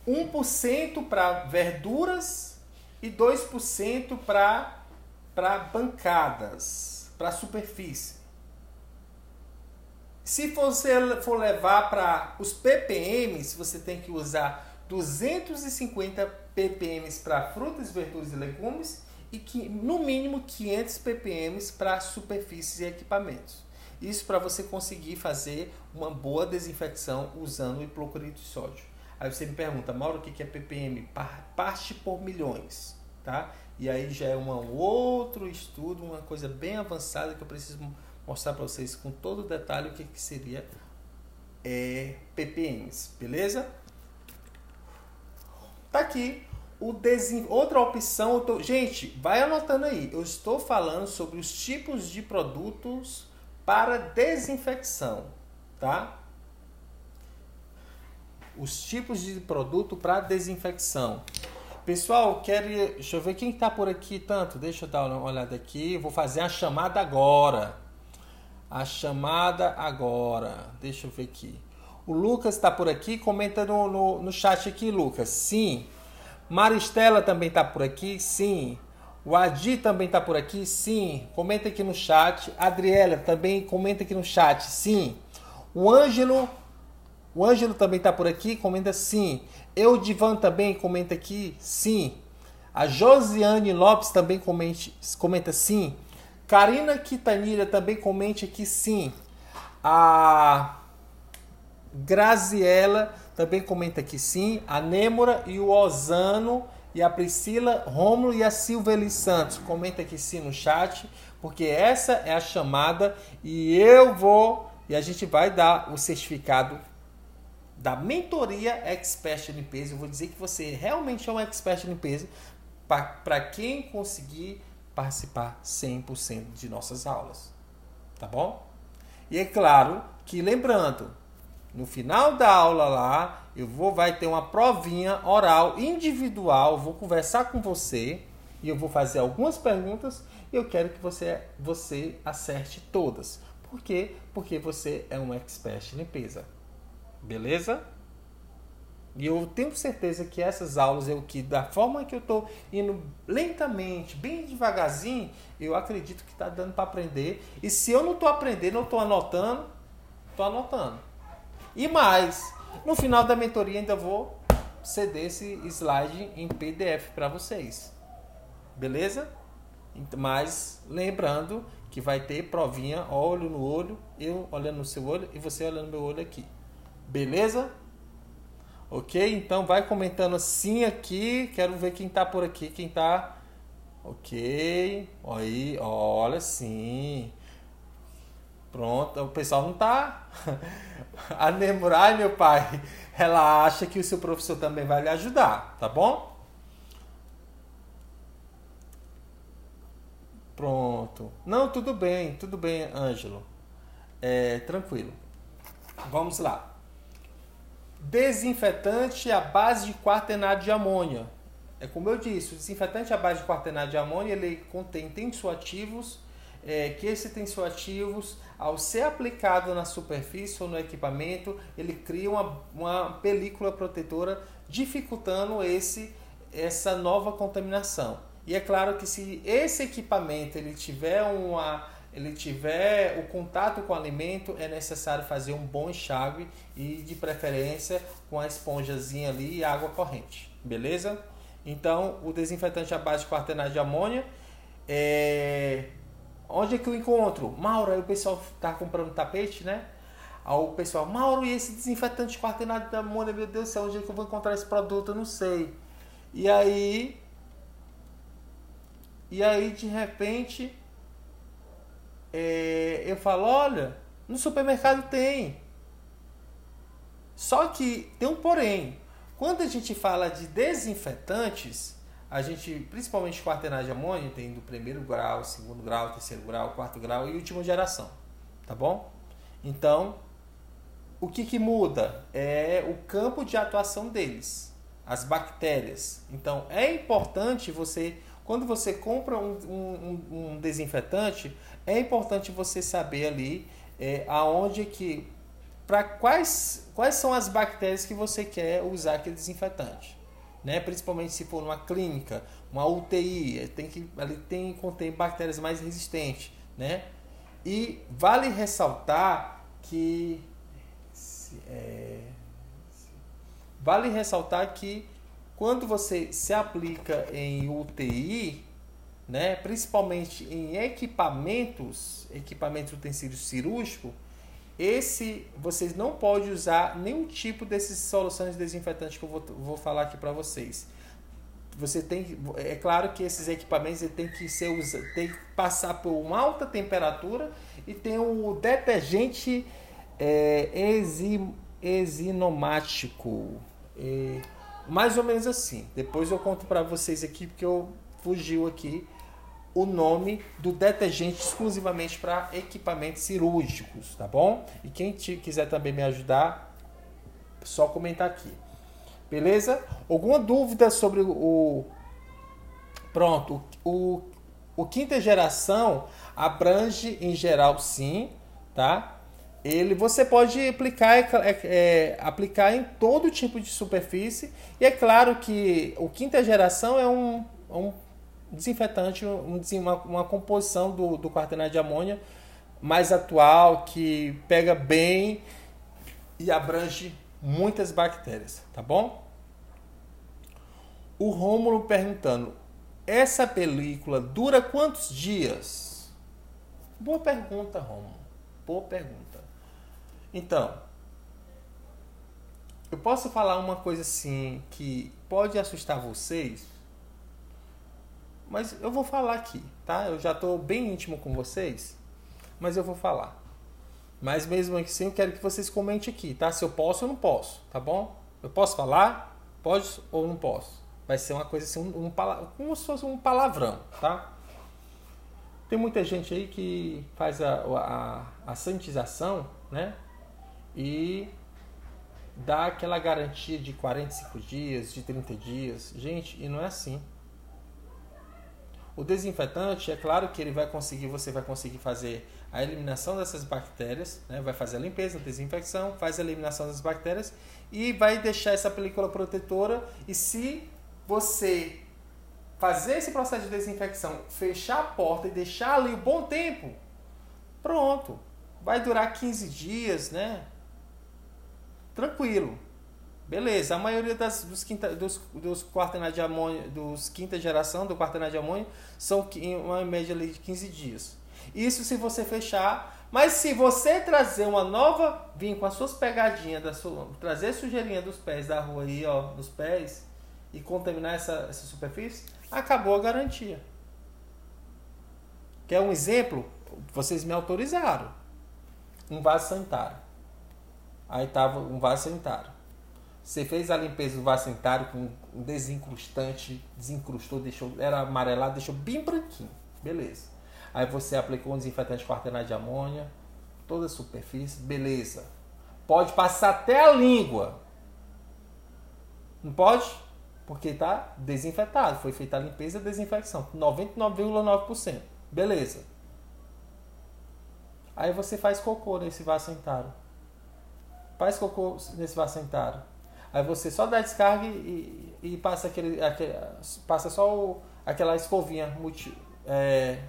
1% para verduras e 2% para bancadas, para superfície. Se você for levar para os ppms, você tem que usar 250 ppm para frutas, verduras e legumes e que no mínimo 500 ppm para superfícies e equipamentos. Isso para você conseguir fazer uma boa desinfecção usando o hipoclorito de sódio. Aí você me pergunta, Mauro, o que é ppm? Parte por milhões, tá? E aí já é um outro estudo, uma coisa bem avançada que eu preciso mostrar para vocês com todo o detalhe o que, que seria é, ppms, beleza? Tá aqui o desin... Outra opção, tô... gente, vai anotando aí. Eu estou falando sobre os tipos de produtos para desinfecção, tá? Os tipos de produto para desinfecção. Pessoal, quero. Deixa eu ver quem está por aqui tanto. Deixa eu dar uma olhada aqui. Vou fazer a chamada agora. A chamada agora. Deixa eu ver aqui. O Lucas está por aqui. Comenta no, no, no chat aqui, Lucas. Sim. Maristela também está por aqui? Sim. O Adi também está por aqui? Sim. Comenta aqui no chat. Adriela também comenta aqui no chat? Sim. O Ângelo, o Ângelo também está por aqui? Comenta sim. Eu Divan também comenta aqui? Sim. A Josiane Lopes também comente, comenta sim. Karina Quitanilha também comente aqui sim. A Graziela também comenta que sim. A Nêmora e o Osano e a Priscila Rômulo e a Silveli Santos. Comenta aqui sim no chat, porque essa é a chamada e eu vou e a gente vai dar o certificado da mentoria Expert Limpeza. Eu vou dizer que você realmente é um expert em limpeza para quem conseguir participar 100% de nossas aulas. Tá bom? E é claro que lembrando, no final da aula lá, eu vou vai ter uma provinha oral individual, vou conversar com você e eu vou fazer algumas perguntas e eu quero que você você acerte todas. Por quê? Porque você é um expert em limpeza. Beleza? E eu tenho certeza que essas aulas, eu que da forma que eu estou indo lentamente, bem devagarzinho, eu acredito que está dando para aprender. E se eu não estou aprendendo, eu estou anotando, estou anotando. E mais, no final da mentoria ainda vou ceder esse slide em PDF para vocês. Beleza? Mas lembrando que vai ter provinha olho no olho, eu olhando no seu olho e você olhando no meu olho aqui. Beleza? Ok? Então vai comentando assim aqui. Quero ver quem tá por aqui, quem tá. Ok. Aí, olha sim. Pronto, o pessoal não tá. [LAUGHS] A Nemurai, meu pai, ela acha que o seu professor também vai lhe ajudar, tá bom? Pronto. Não, tudo bem, tudo bem, Ângelo. É, tranquilo. Vamos lá. Desinfetante à base de quaternário de amônia. É como eu disse, o desinfetante à base de quaternário de amônia ele contém tensioativos, é, que esses tensioativos, ao ser aplicado na superfície ou no equipamento, ele cria uma, uma película protetora, dificultando esse, essa nova contaminação. E é claro que se esse equipamento ele tiver uma ele tiver o contato com o alimento, é necessário fazer um bom enxágue e de preferência com a esponjazinha ali e água corrente, beleza? Então, o desinfetante à base de quaternário de amônia é... Onde é que eu encontro? Mauro, aí o pessoal tá comprando tapete, né? Aí o pessoal, Mauro, e esse desinfetante de quaternário de amônia, meu Deus do céu, onde é que eu vou encontrar esse produto? Eu não sei. E aí... E aí, de repente, é, eu falo, olha, no supermercado tem. Só que tem um porém. Quando a gente fala de desinfetantes, a gente, principalmente quaternagem de amônia, tem do primeiro grau, segundo grau, terceiro grau, quarto grau e última geração. Tá bom? Então, o que, que muda? É o campo de atuação deles, as bactérias. Então, é importante você, quando você compra um, um, um desinfetante, é importante você saber ali é, aonde que para quais quais são as bactérias que você quer usar aquele desinfetante, né? Principalmente se for numa clínica, uma UTI, tem que ali tem contém bactérias mais resistentes, né? E vale ressaltar que é, vale ressaltar que quando você se aplica em UTI, né, principalmente em equipamentos, equipamentos utensílios cirúrgicos, esse vocês não podem usar nenhum tipo desses soluções desinfetantes que eu vou, vou falar aqui para vocês. Você tem, é claro que esses equipamentos tem que ser tem que passar por uma alta temperatura e tem o detergente é, exi, exinomático, é, mais ou menos assim. Depois eu conto para vocês aqui porque eu fugiu aqui o nome do detergente exclusivamente para equipamentos cirúrgicos, tá bom? E quem quiser também me ajudar, só comentar aqui. Beleza? Alguma dúvida sobre o. Pronto, o, o quinta geração abrange em geral sim, tá? Ele você pode aplicar, é, é, é, aplicar em todo tipo de superfície. E é claro que o quinta geração é um, um desinfetante, um, uma, uma composição do, do quaternário de amônia mais atual, que pega bem e abrange muitas bactérias, tá bom? O Rômulo perguntando: essa película dura quantos dias? Boa pergunta, Rômulo. Boa pergunta. Então, eu posso falar uma coisa assim que pode assustar vocês, mas eu vou falar aqui, tá? Eu já estou bem íntimo com vocês, mas eu vou falar. Mas mesmo assim, eu quero que vocês comentem aqui, tá? Se eu posso ou não posso, tá bom? Eu posso falar? Pode ou não posso? Vai ser uma coisa assim, um, um, como se fosse um palavrão, tá? Tem muita gente aí que faz a, a, a sanitização, né? E dá aquela garantia de 45 dias, de 30 dias. Gente, e não é assim. O desinfetante, é claro que ele vai conseguir, você vai conseguir fazer a eliminação dessas bactérias, né? vai fazer a limpeza, a desinfecção, faz a eliminação das bactérias e vai deixar essa película protetora. E se você fazer esse processo de desinfecção, fechar a porta e deixar ali um bom tempo, pronto. Vai durar 15 dias, né? tranquilo. Beleza, a maioria das, dos, quinta, dos, dos quaternários de amônio, dos quinta geração do quaternário de amônio, são uma média ali de 15 dias. Isso se você fechar. Mas se você trazer uma nova, vir com as suas pegadinhas, da sua, trazer sujeirinha dos pés da rua aí, ó, nos pés, e contaminar essa, essa superfície, acabou a garantia. Quer um exemplo? Vocês me autorizaram. Um vaso sanitário. Aí tava um vaso sanitário. Você fez a limpeza do vaso sanitário com um desincrustante, desencrustou, deixou, era amarelado, deixou bem branquinho. Beleza. Aí você aplicou um desinfetante quaternário de amônia, toda a superfície, beleza. Pode passar até a língua. Não pode? Porque está desinfetado. Foi feita a limpeza e desinfecção. 99,9%. Beleza. Aí você faz cocô nesse vaso sanitário. Faz cocô nesse vaso sanitário. Aí você só dá descarga e, e, passa, aquele, aquele, passa só o, aquela escovinha multi, é,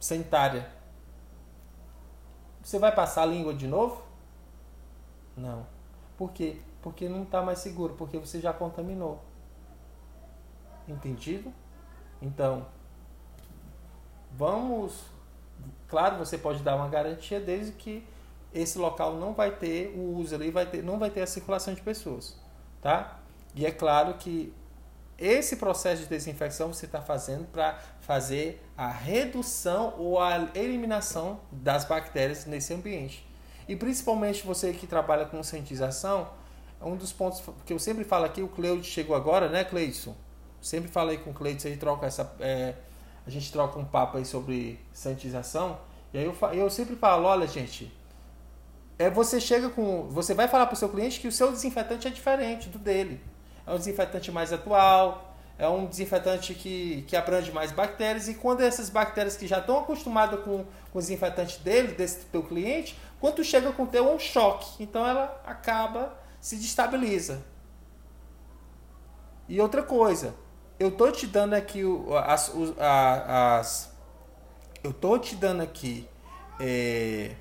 sanitária. Você vai passar a língua de novo? Não. Por quê? Porque não está mais seguro, porque você já contaminou. Entendido? Então, vamos. Claro, você pode dar uma garantia desde que esse local não vai ter o uso ali, vai ter, não vai ter a circulação de pessoas, tá? E é claro que esse processo de desinfecção você está fazendo para fazer a redução ou a eliminação das bactérias nesse ambiente. E principalmente você que trabalha com cientização, um dos pontos que eu sempre falo aqui, o Cleide chegou agora, né, Cleidson? Sempre falei com o Cleidson, aí troca essa, é, a gente troca um papo aí sobre sanitização. E aí eu, eu sempre falo, olha gente, é você chega com, você vai falar para o seu cliente que o seu desinfetante é diferente do dele é um desinfetante mais atual, é um desinfetante que, que abrange mais bactérias e quando essas bactérias que já estão acostumadas com, com o desinfetante dele, desse teu cliente, quando chega com o teu é um choque, então ela acaba, se destabiliza. E outra coisa, eu tô te dando aqui as, as eu tô te dando aqui é,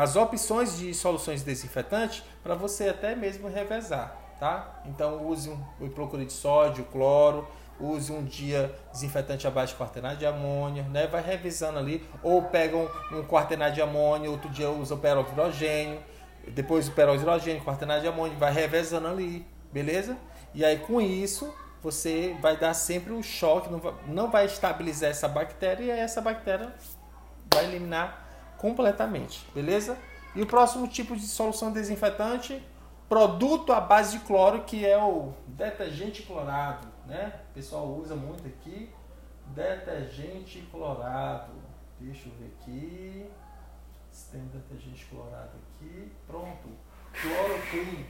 as opções de soluções desinfetantes para você até mesmo revezar tá? Então use um, hipoclorito de sódio, cloro, use um dia desinfetante abaixo de quaternário de amônia, né? Vai revisando ali, ou pega um, um de amônia, outro dia usa o peroxidrogênio, depois o peroxidrogênio, quaternário de amônia, vai revezando ali, beleza? E aí com isso você vai dar sempre um choque, não vai, não vai estabilizar essa bactéria e essa bactéria vai eliminar completamente, beleza? E o próximo tipo de solução desinfetante produto à base de cloro, que é o detergente clorado, né? O pessoal usa muito aqui, detergente clorado. Deixa eu ver aqui. Se tem detergente clorado aqui. Pronto. Cloroclean.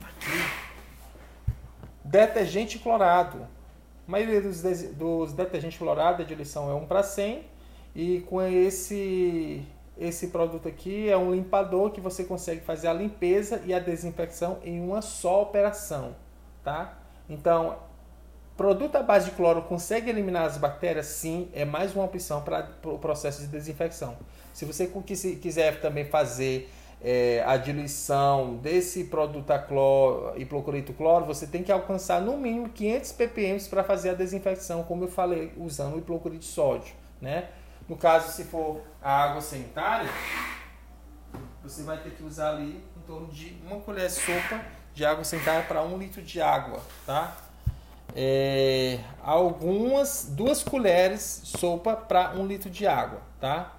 Aqui. Detergente clorado. A maioria dos, dos detergentes clorados, a diluição é 1 para 100. E com esse esse produto aqui é um limpador que você consegue fazer a limpeza e a desinfecção em uma só operação, tá? Então, produto à base de cloro consegue eliminar as bactérias? Sim, é mais uma opção para o processo de desinfecção. Se você quiser também fazer é, a diluição desse produto a cloro, hipoclorito cloro, você tem que alcançar no mínimo 500 ppm para fazer a desinfecção, como eu falei, usando o hipoclorito de sódio, né? No caso, se for a água sanitária, você vai ter que usar ali em torno de uma colher de sopa de água sanitária para um litro de água, tá? É, algumas duas colheres sopa para um litro de água, tá?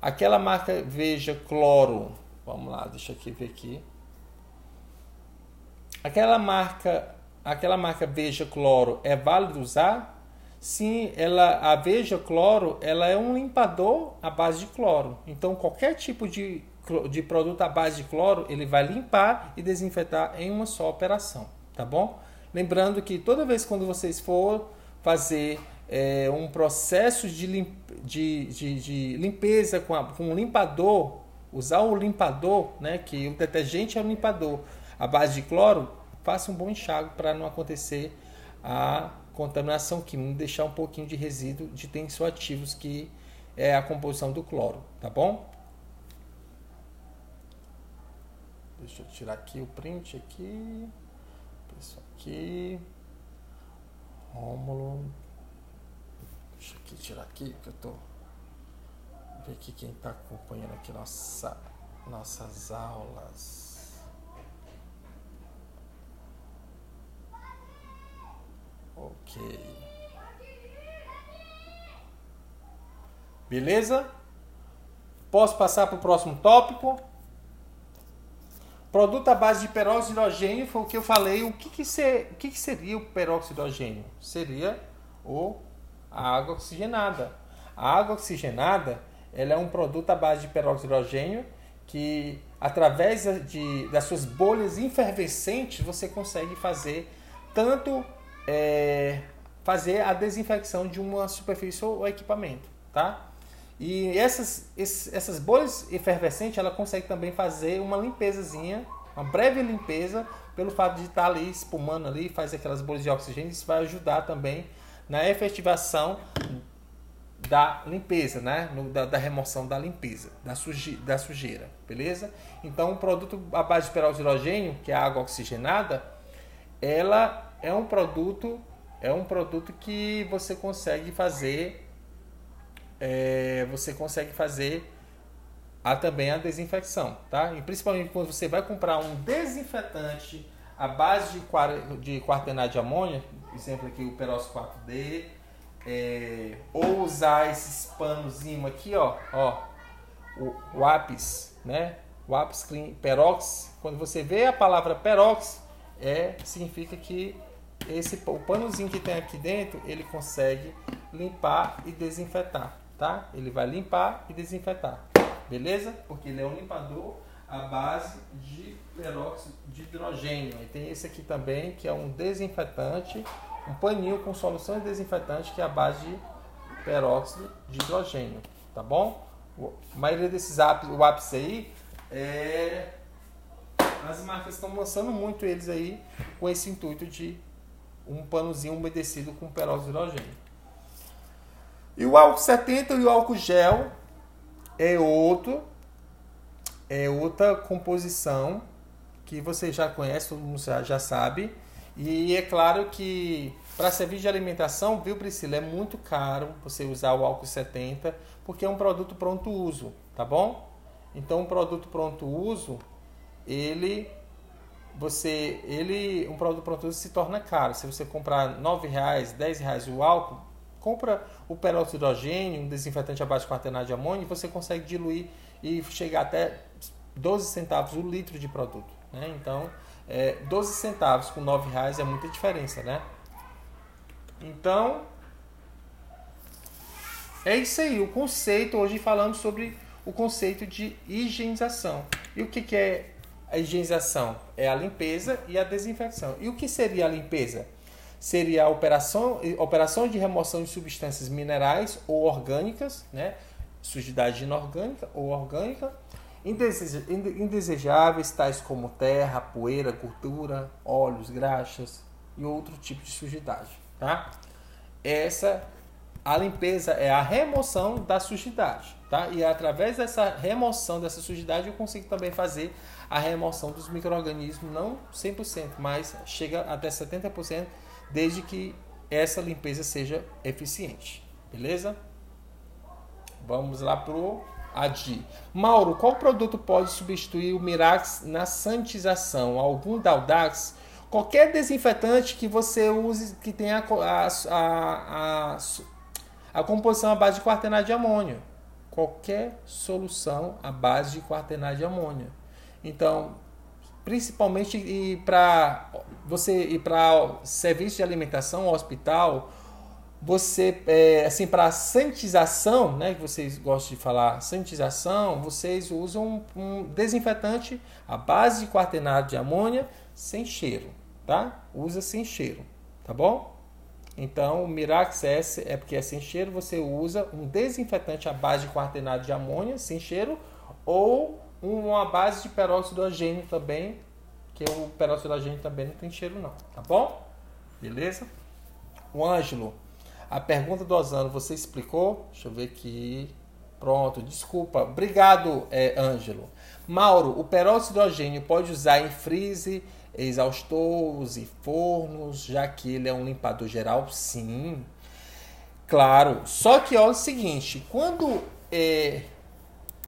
Aquela marca Veja Cloro, vamos lá, deixa eu ver aqui. Aquela marca, aquela marca Veja Cloro é válido usar? Sim, ela, a Veja Cloro, ela é um limpador à base de cloro. Então, qualquer tipo de, de produto à base de cloro, ele vai limpar e desinfetar em uma só operação, tá bom? Lembrando que toda vez quando vocês for fazer é, um processo de, limp, de, de, de limpeza com, a, com um limpador, usar o limpador, né, que o detergente é um limpador à base de cloro, faça um bom enxágue para não acontecer a contaminação química, deixar um pouquinho de resíduo de tensioativos que é a composição do cloro, tá bom? Deixa eu tirar aqui o print aqui. Isso aqui. Rômulo. Deixa eu tirar aqui que eu tô. Ver aqui quem está acompanhando aqui nossa, nossas aulas. Ok. Beleza? Posso passar para o próximo tópico? Produto à base de peróxido de hidrogênio foi o que eu falei. O que, que, ser, o que, que seria o peróxido de hidrogênio? Seria o, a água oxigenada. A água oxigenada ela é um produto à base de peróxido de hidrogênio que, através de, das suas bolhas efervescentes, você consegue fazer tanto é, fazer a desinfecção de uma superfície ou equipamento, tá? E essas, essas bolhas efervescentes, ela consegue também fazer uma limpezazinha, uma breve limpeza, pelo fato de estar ali espumando ali, faz aquelas bolhas de oxigênio, isso vai ajudar também na efetivação da limpeza, né? No, da, da, remoção da limpeza, da, suje, da sujeira, beleza? Então, o produto à base de peróxido hidrogênio, que é a água oxigenada, ela é um produto é um produto que você consegue fazer é, você consegue fazer a, também a desinfecção, tá? E principalmente quando você vai comprar um desinfetante à base de, de quaternário de amônia, exemplo aqui o peróxido 4D, é, ou usar esses panozinho aqui, ó, ó, o, o Apis, né? O Apis Clean Perox, quando você vê a palavra Perox, é significa que esse o panozinho que tem aqui dentro, ele consegue limpar e desinfetar tá? Ele vai limpar e desinfetar, beleza? Porque ele é um limpador à base de peróxido de hidrogênio. Aí tem esse aqui também, que é um desinfetante, um paninho com solução de desinfetante que é a base de peróxido de hidrogênio, tá bom? A maioria desses apps, o ápice aí, é... as marcas estão lançando muito eles aí com esse intuito de um panozinho umedecido com peróxido de hidrogênio. E o álcool 70 e o álcool gel é outro, é outra composição que você já conhece, todo mundo já, sabe. E é claro que para serviço de alimentação, viu Priscila, é muito caro você usar o álcool 70, porque é um produto pronto uso, tá bom? Então, um produto pronto uso, ele você ele um produto pronto se torna caro. Se você comprar R$ reais, R$ reais o álcool, compra o peróxido de hidrogênio, um desinfetante abaixo de quaternário de amônio, você consegue diluir e chegar até 12 centavos o litro de produto. Né? Então, é, 12 centavos com 9 reais é muita diferença, né? Então, é isso aí. O conceito, hoje falamos sobre o conceito de higienização. E o que, que é a higienização? É a limpeza e a desinfecção. E o que seria a limpeza? seria a operação, operação de remoção de substâncias minerais ou orgânicas, né? sujidade inorgânica ou orgânica, indesejáveis, tais como terra, poeira, gordura, óleos, graxas e outro tipo de sujidade. Tá? Essa a limpeza é a remoção da sujidade, tá? E através dessa remoção dessa sujidade eu consigo também fazer a remoção dos micro-organismos, não 100%, mas chega até 70% desde que essa limpeza seja eficiente. Beleza? Vamos lá pro ADI. Mauro, qual produto pode substituir o Mirax na sanitização? Algum Daudax? Qualquer desinfetante que você use que tenha a, a, a, a composição à base de quaternário de amônio. Qualquer solução à base de quaternário de amônio. Então, principalmente e para você ir para serviço de alimentação, hospital, você é, assim para sanitização, né, que vocês gostam de falar, sanitização, vocês usam um desinfetante à base de quaternário de amônia sem cheiro, tá? Usa sem cheiro, tá bom? Então, o Mirax S é porque é sem cheiro, você usa um desinfetante à base de quaternário de amônia sem cheiro ou uma base de peróxido hidrogênio também, que o peróxido hidrogênio também não tem cheiro não, tá bom? Beleza? O Ângelo, a pergunta do Osano você explicou? Deixa eu ver aqui. Pronto, desculpa. Obrigado, é, Ângelo. Mauro, o peróxido hidrogênio pode usar em freeze, exaustores e fornos, já que ele é um limpador geral? Sim. Claro. Só que olha o seguinte, quando é,